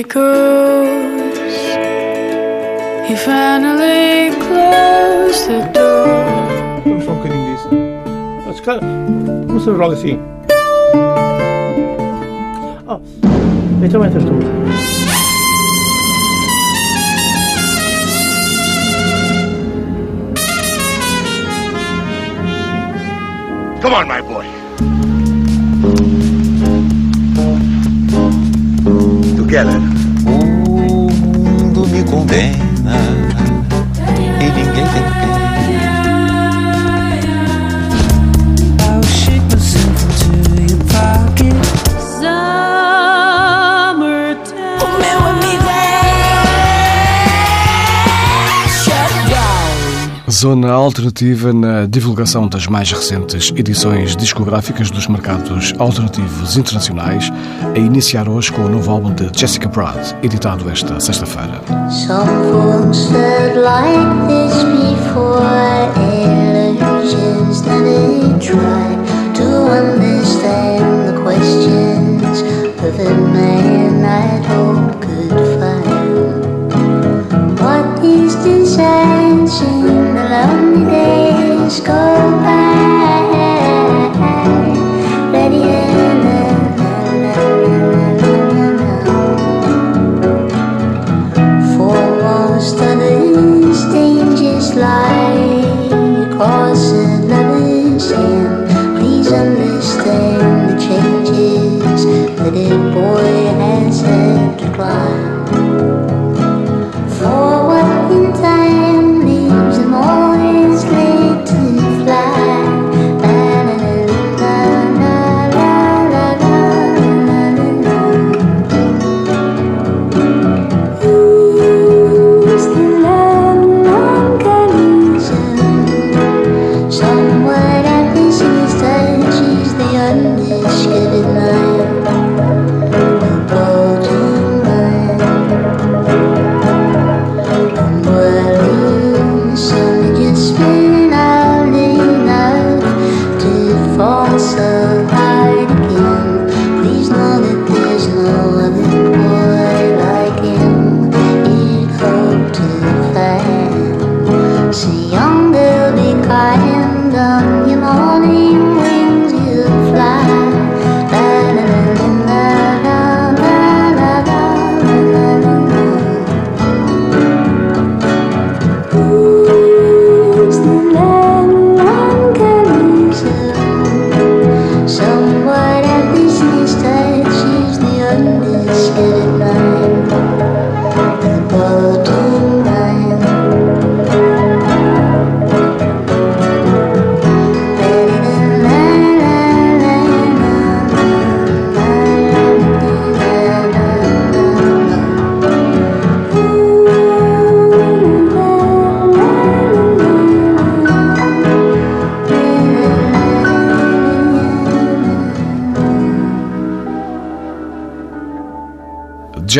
echoes. He finally closed the door. Come from this. That's kind of. What's the wrong thing? Oh, it's a winter storm. Come on, my boy. Together. O mundo me condena Zona alternativa na divulgação das mais recentes edições discográficas dos mercados alternativos internacionais, a iniciar hoje com o novo álbum de Jessica Pratt, editado esta sexta-feira.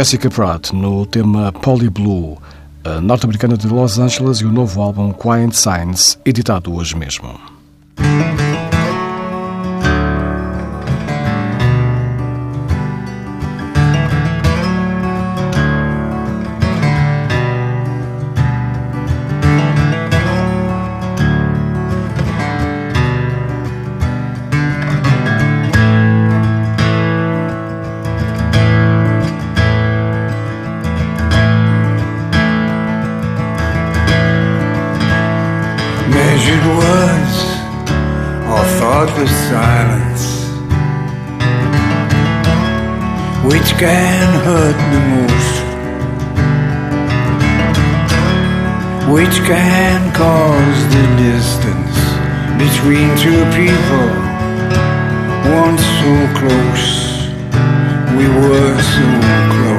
Jessica Pratt no tema Polly Blue, a norte-americana de Los Angeles e o novo álbum Quiet Signs, editado hoje mesmo. Can hurt the most which can cause the distance between two people? Once so close we were so close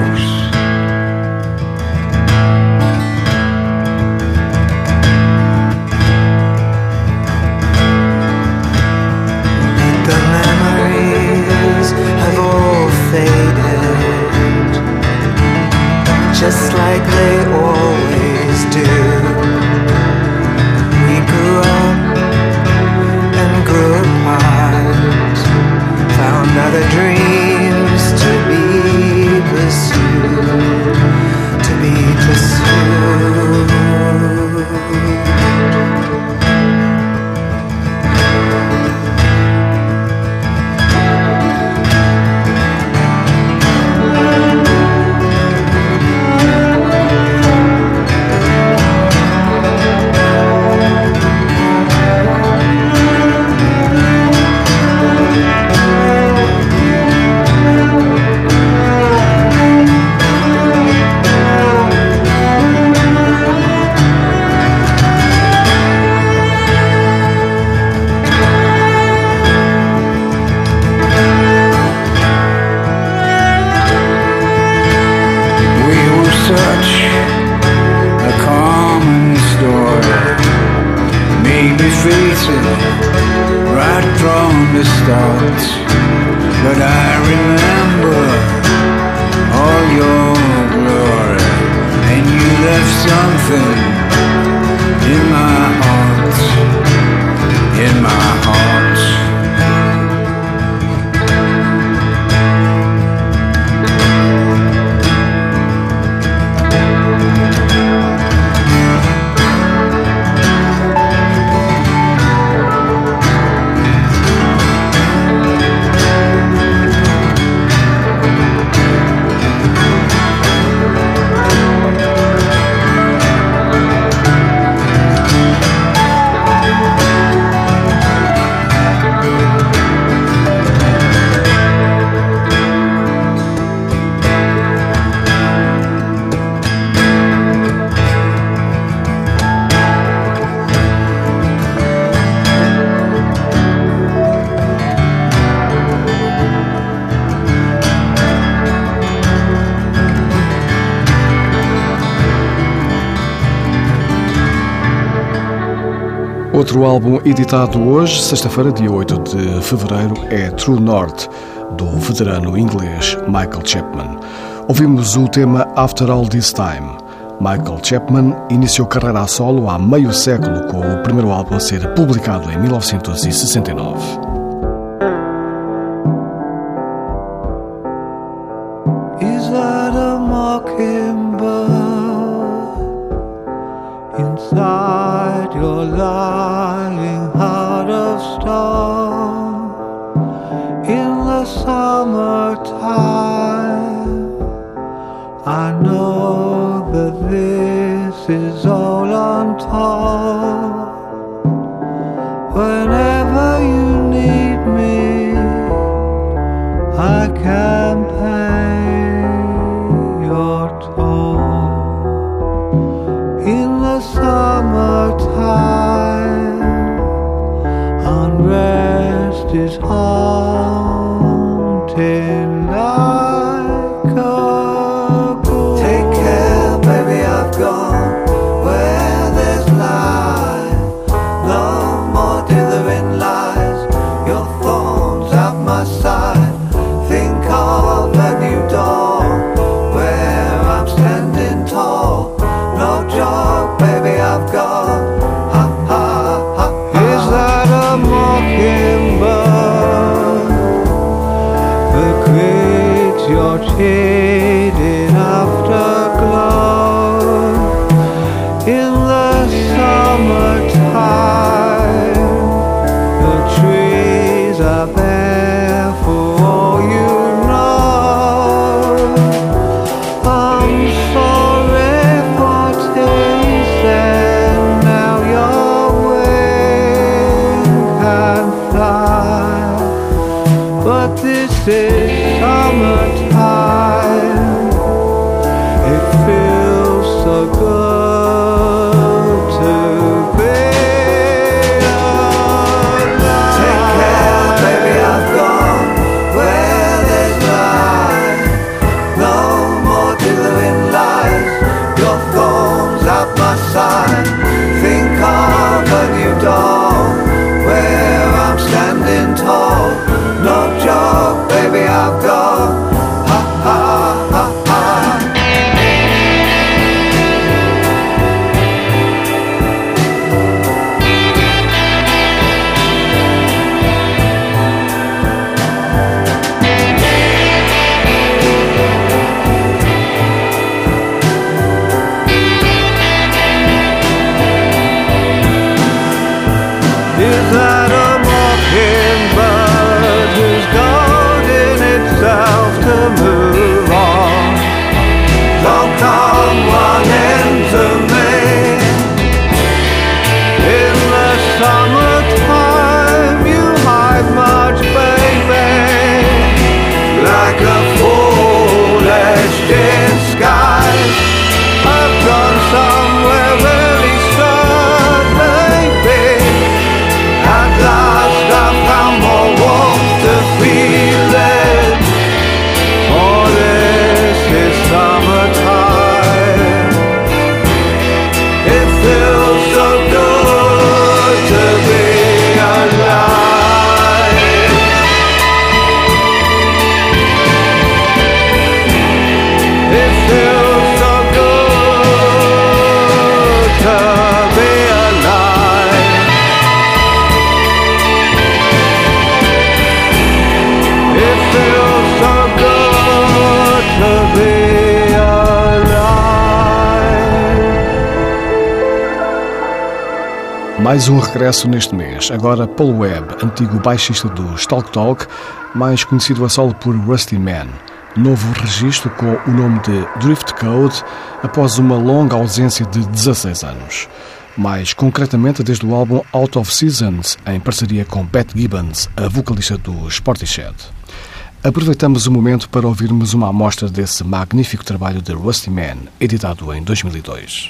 Outro álbum editado hoje, sexta-feira, dia 8 de fevereiro, é True North, do veterano inglês Michael Chapman. Ouvimos o tema After All This Time. Michael Chapman iniciou carreira a solo há meio século, com o primeiro álbum a ser publicado em 1969. Summertime, Mais um regresso neste mês. Agora Paul Webb, antigo baixista do Stalk Talk, mais conhecido a solo por Rusty Man. Novo registro com o nome de Drift Code após uma longa ausência de 16 anos. Mais concretamente desde o álbum Out of Seasons, em parceria com Beth Gibbons, a vocalista do Sportished. Aproveitamos o momento para ouvirmos uma amostra desse magnífico trabalho de Rusty Man, editado em 2002.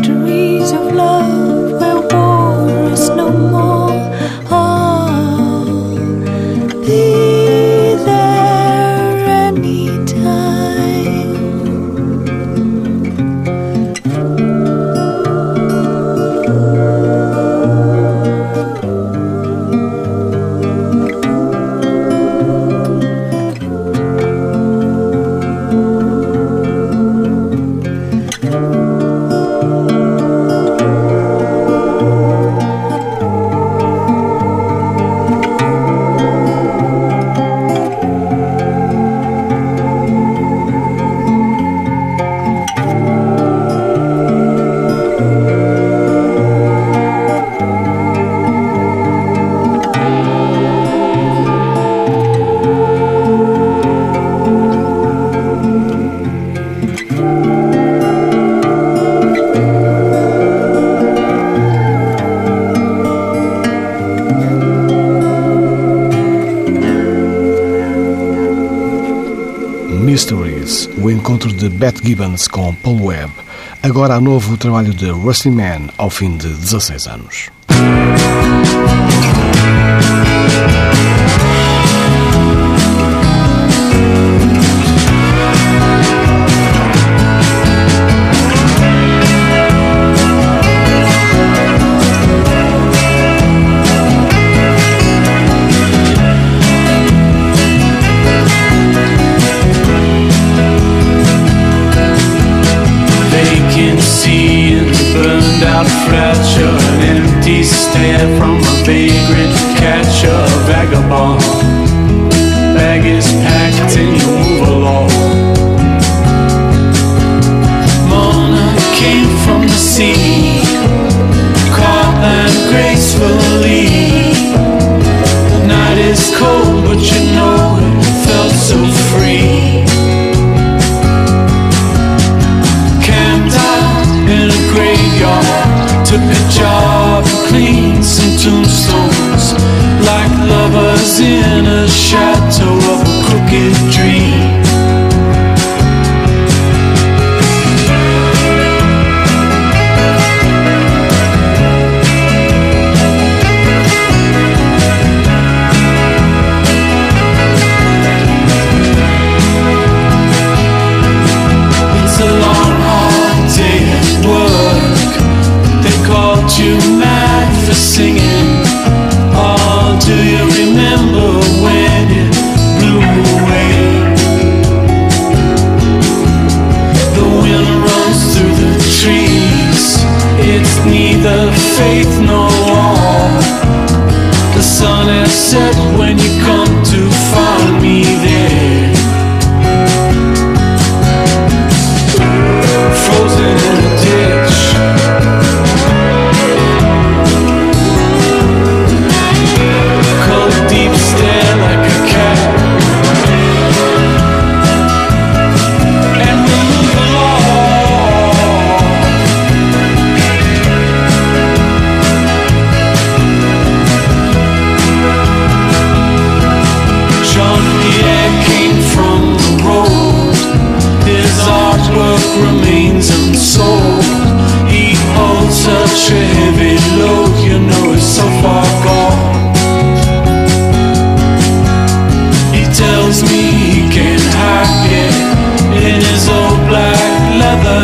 mystery. De Beth Gibbons com Paul Webb. Agora há novo trabalho de Rusty Man ao fim de 16 anos.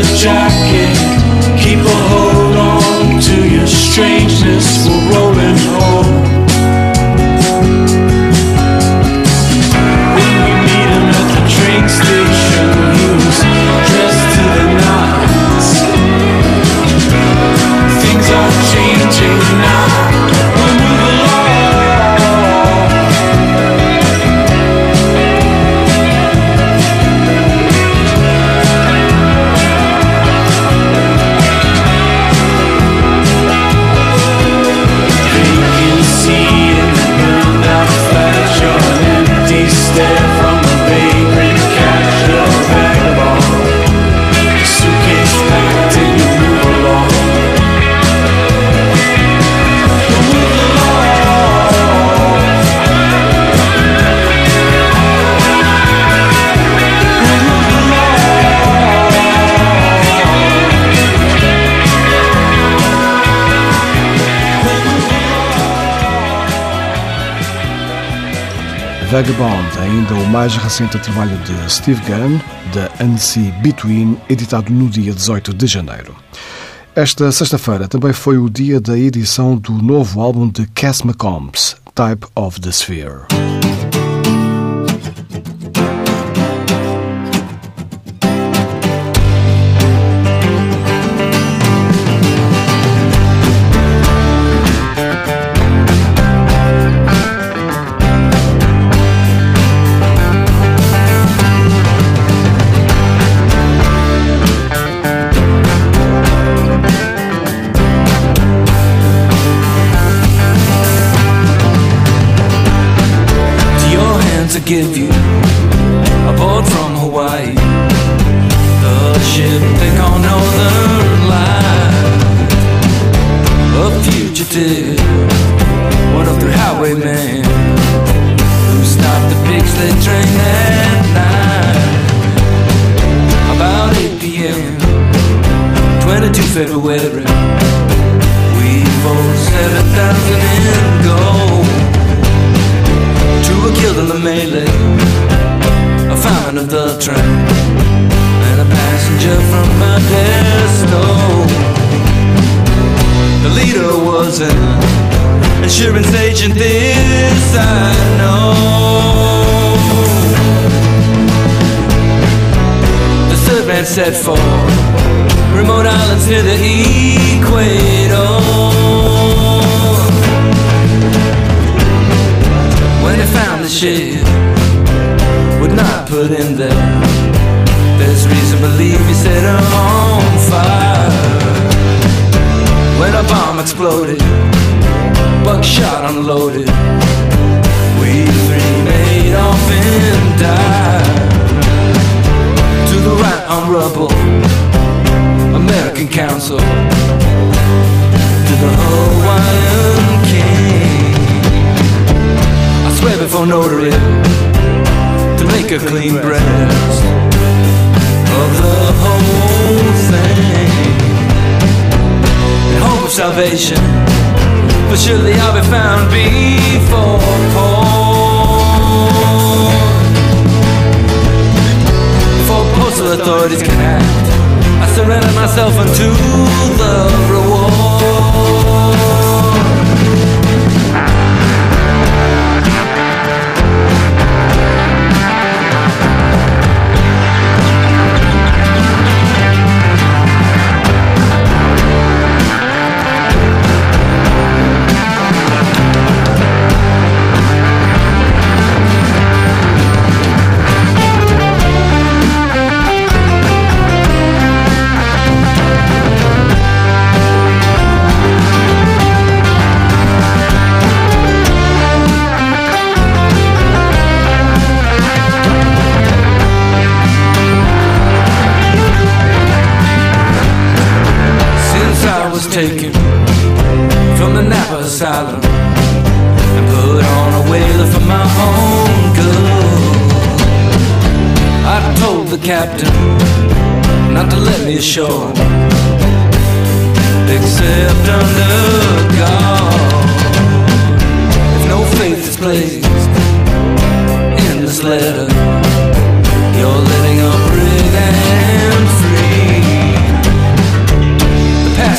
apologize. Vagabond, ainda o mais recente trabalho de Steve Gunn, da Unsea Between, editado no dia 18 de janeiro. Esta sexta-feira também foi o dia da edição do novo álbum de Cass McCombs, Type of the Sphere. Melee. A fireman of the train And a passenger from Modesto The leader was an insurance agent This I know. The third man set for Remote islands near the equator ship would not put in there. There's reason to believe he set her on fire. When a bomb exploded, buckshot unloaded, we three made off and died. To the right on rubble, American Council. To the Hawaiian King. Swear before notary to make a clean breast of the whole thing in hope of salvation. But surely I'll be found before court. Before postal authorities can act, I surrender myself unto the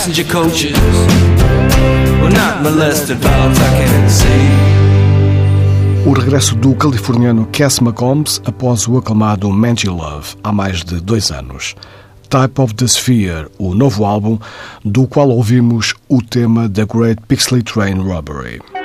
passenger coaches were not molested, see. O regresso do californiano Cass McCombs após o aclamado Mangy Love há mais de dois anos. Type of the Sphere, o novo álbum, do qual ouvimos o tema The Great Pixley Train Robbery.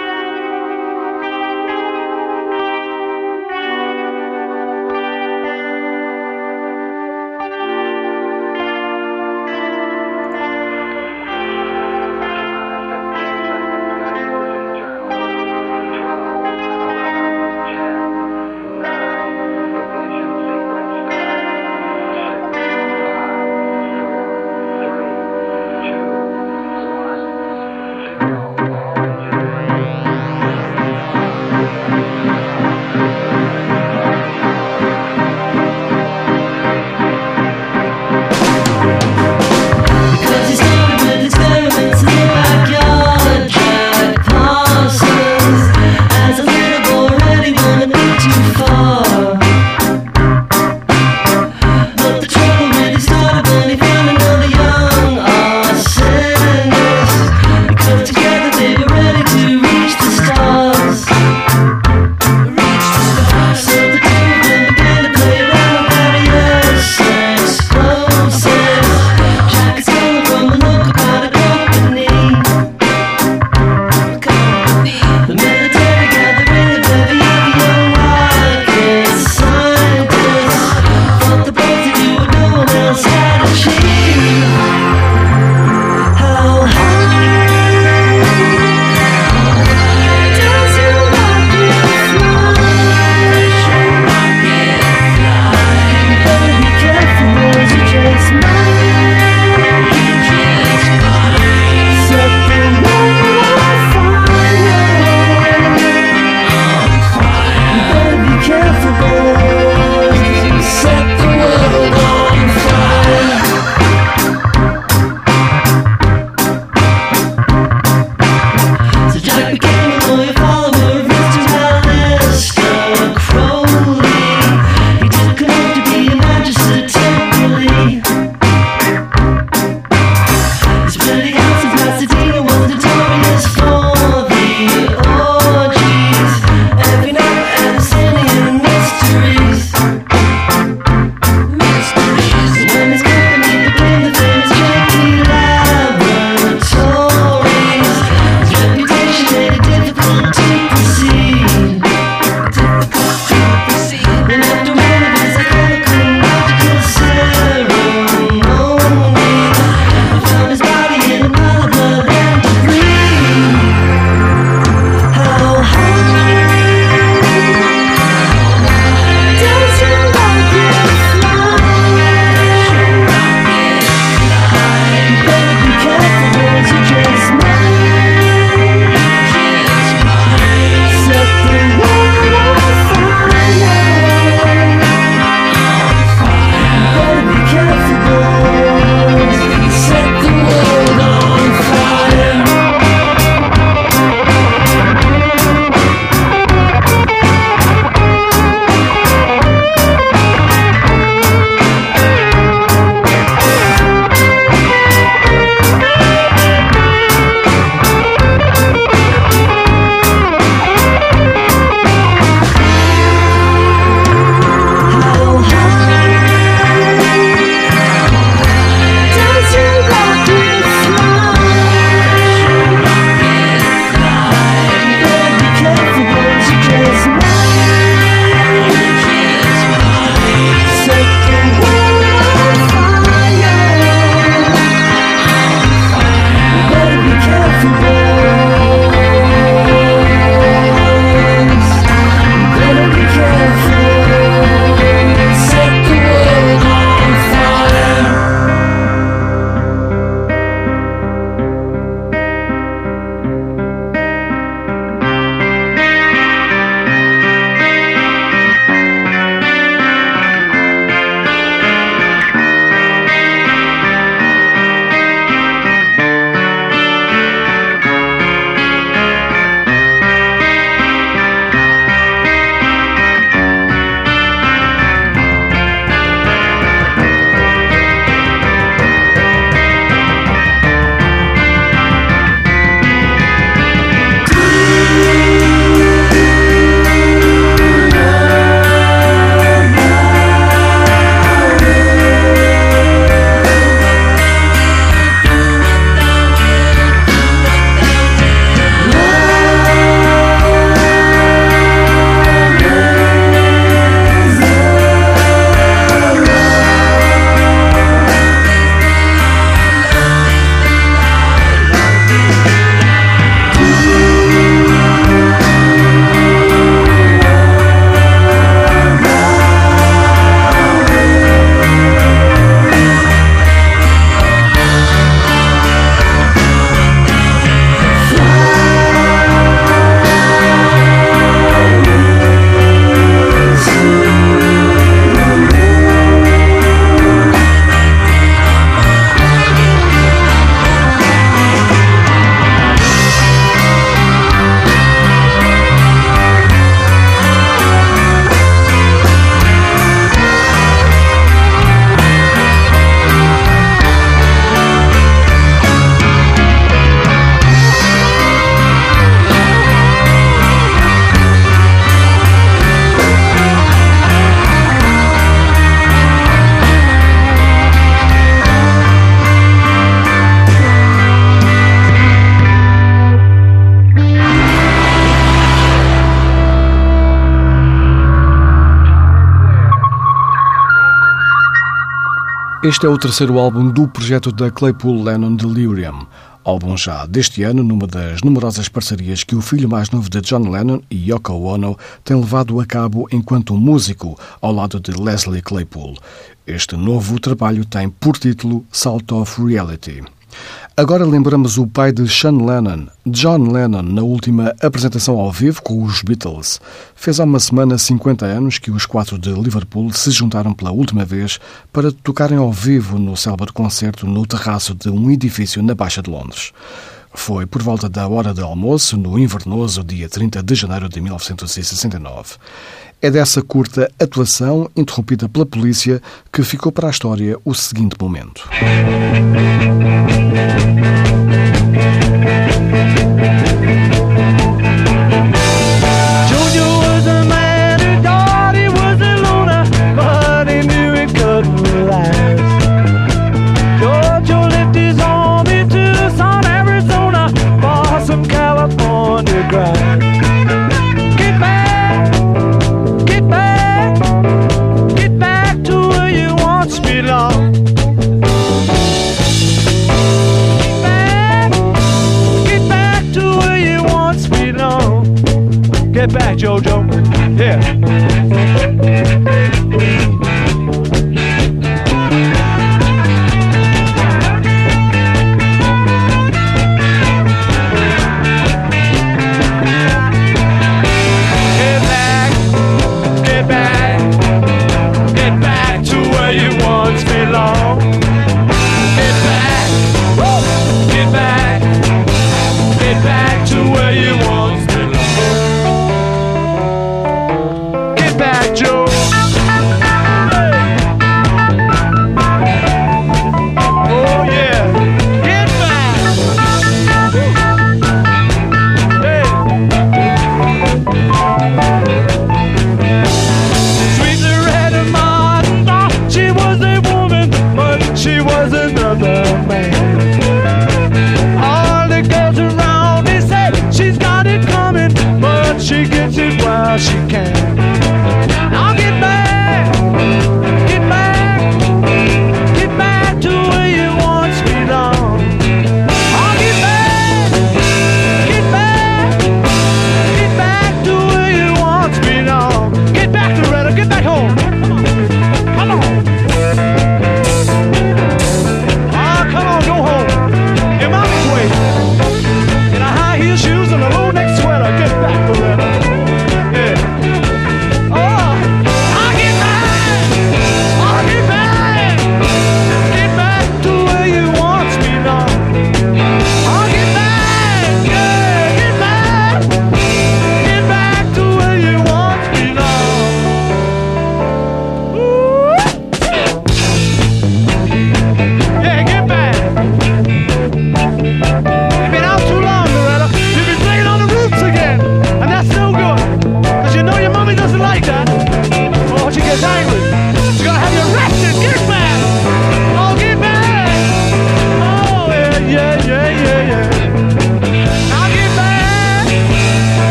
Este é o terceiro álbum do projeto da Claypool Lennon Delirium. Álbum já deste ano, numa das numerosas parcerias que o filho mais novo de John Lennon e Yoko Ono tem levado a cabo enquanto músico, ao lado de Leslie Claypool. Este novo trabalho tem por título Salt of Reality. Agora lembramos o pai de Sean Lennon, John Lennon, na última apresentação ao vivo com os Beatles. Fez há uma semana 50 anos que os quatro de Liverpool se juntaram pela última vez para tocarem ao vivo no célebre concerto no terraço de um edifício na Baixa de Londres. Foi por volta da hora de almoço, no invernoso dia 30 de janeiro de 1969. É dessa curta atuação, interrompida pela polícia, que ficou para a história o seguinte momento.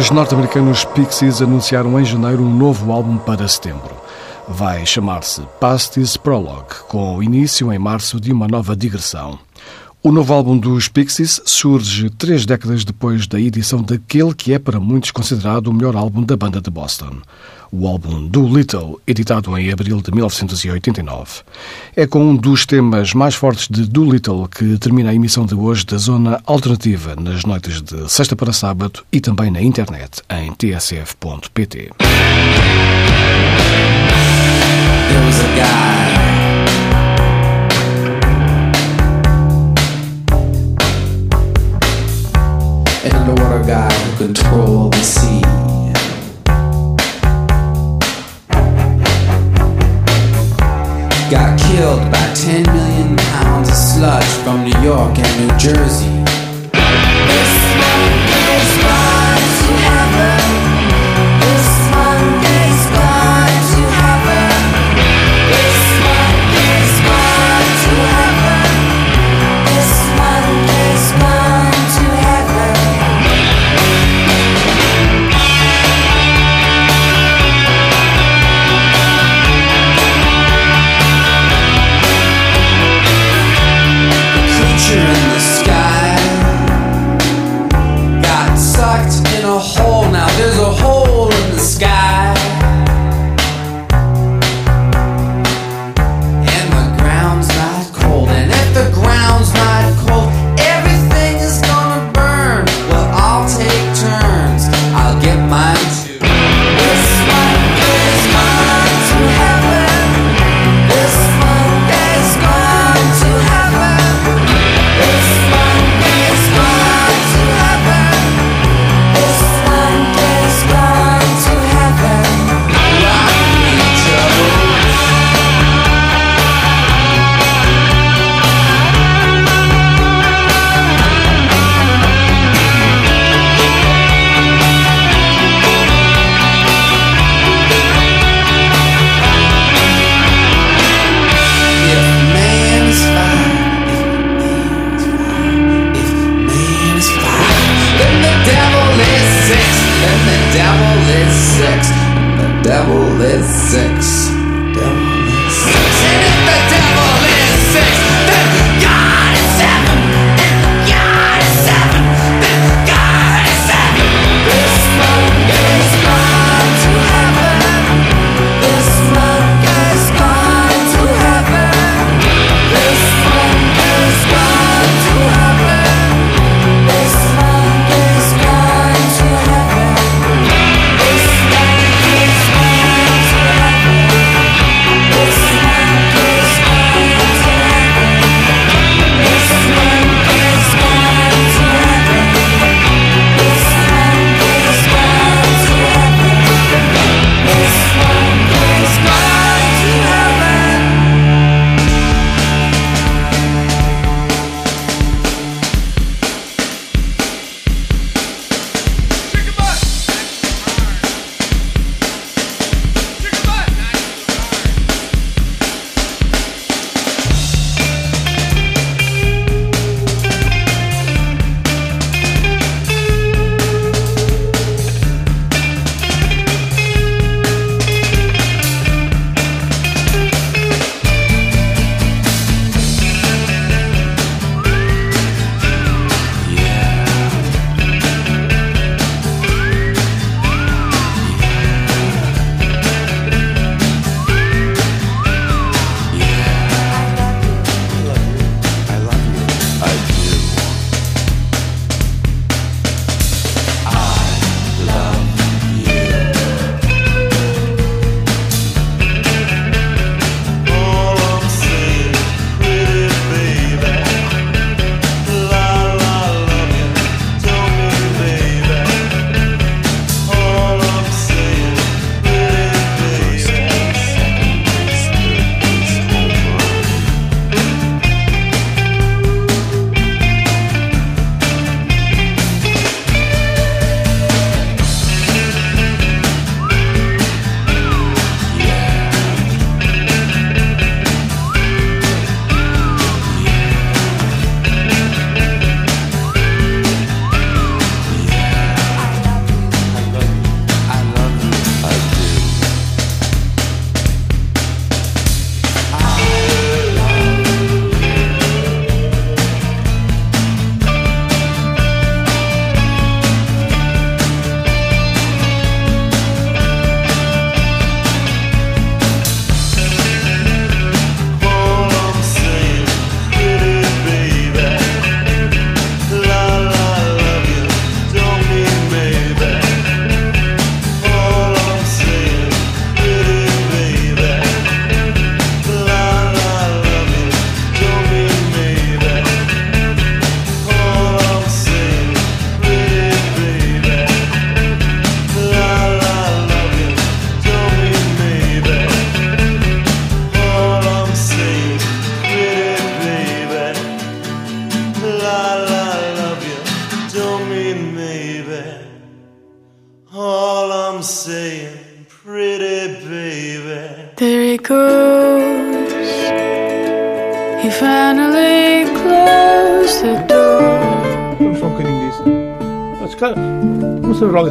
Os norte-americanos Pixies anunciaram em janeiro um novo álbum para setembro. Vai chamar-se Past is Prologue, com início em março de uma nova digressão. O novo álbum dos Pixies surge três décadas depois da edição daquele que é para muitos considerado o melhor álbum da banda de Boston o álbum Do Little, editado em abril de 1989. É com um dos temas mais fortes de Do Little que termina a emissão de hoje da Zona Alternativa, nas noites de sexta para sábado e também na internet em tsf.pt. There was a guy underwater guy who controlled the sea. killed by 10 million pounds of sludge from New York and New Jersey.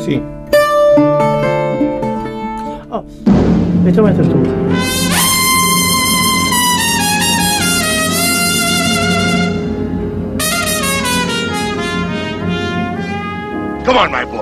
Sí. Oh, de hecho me. Come on, my boy.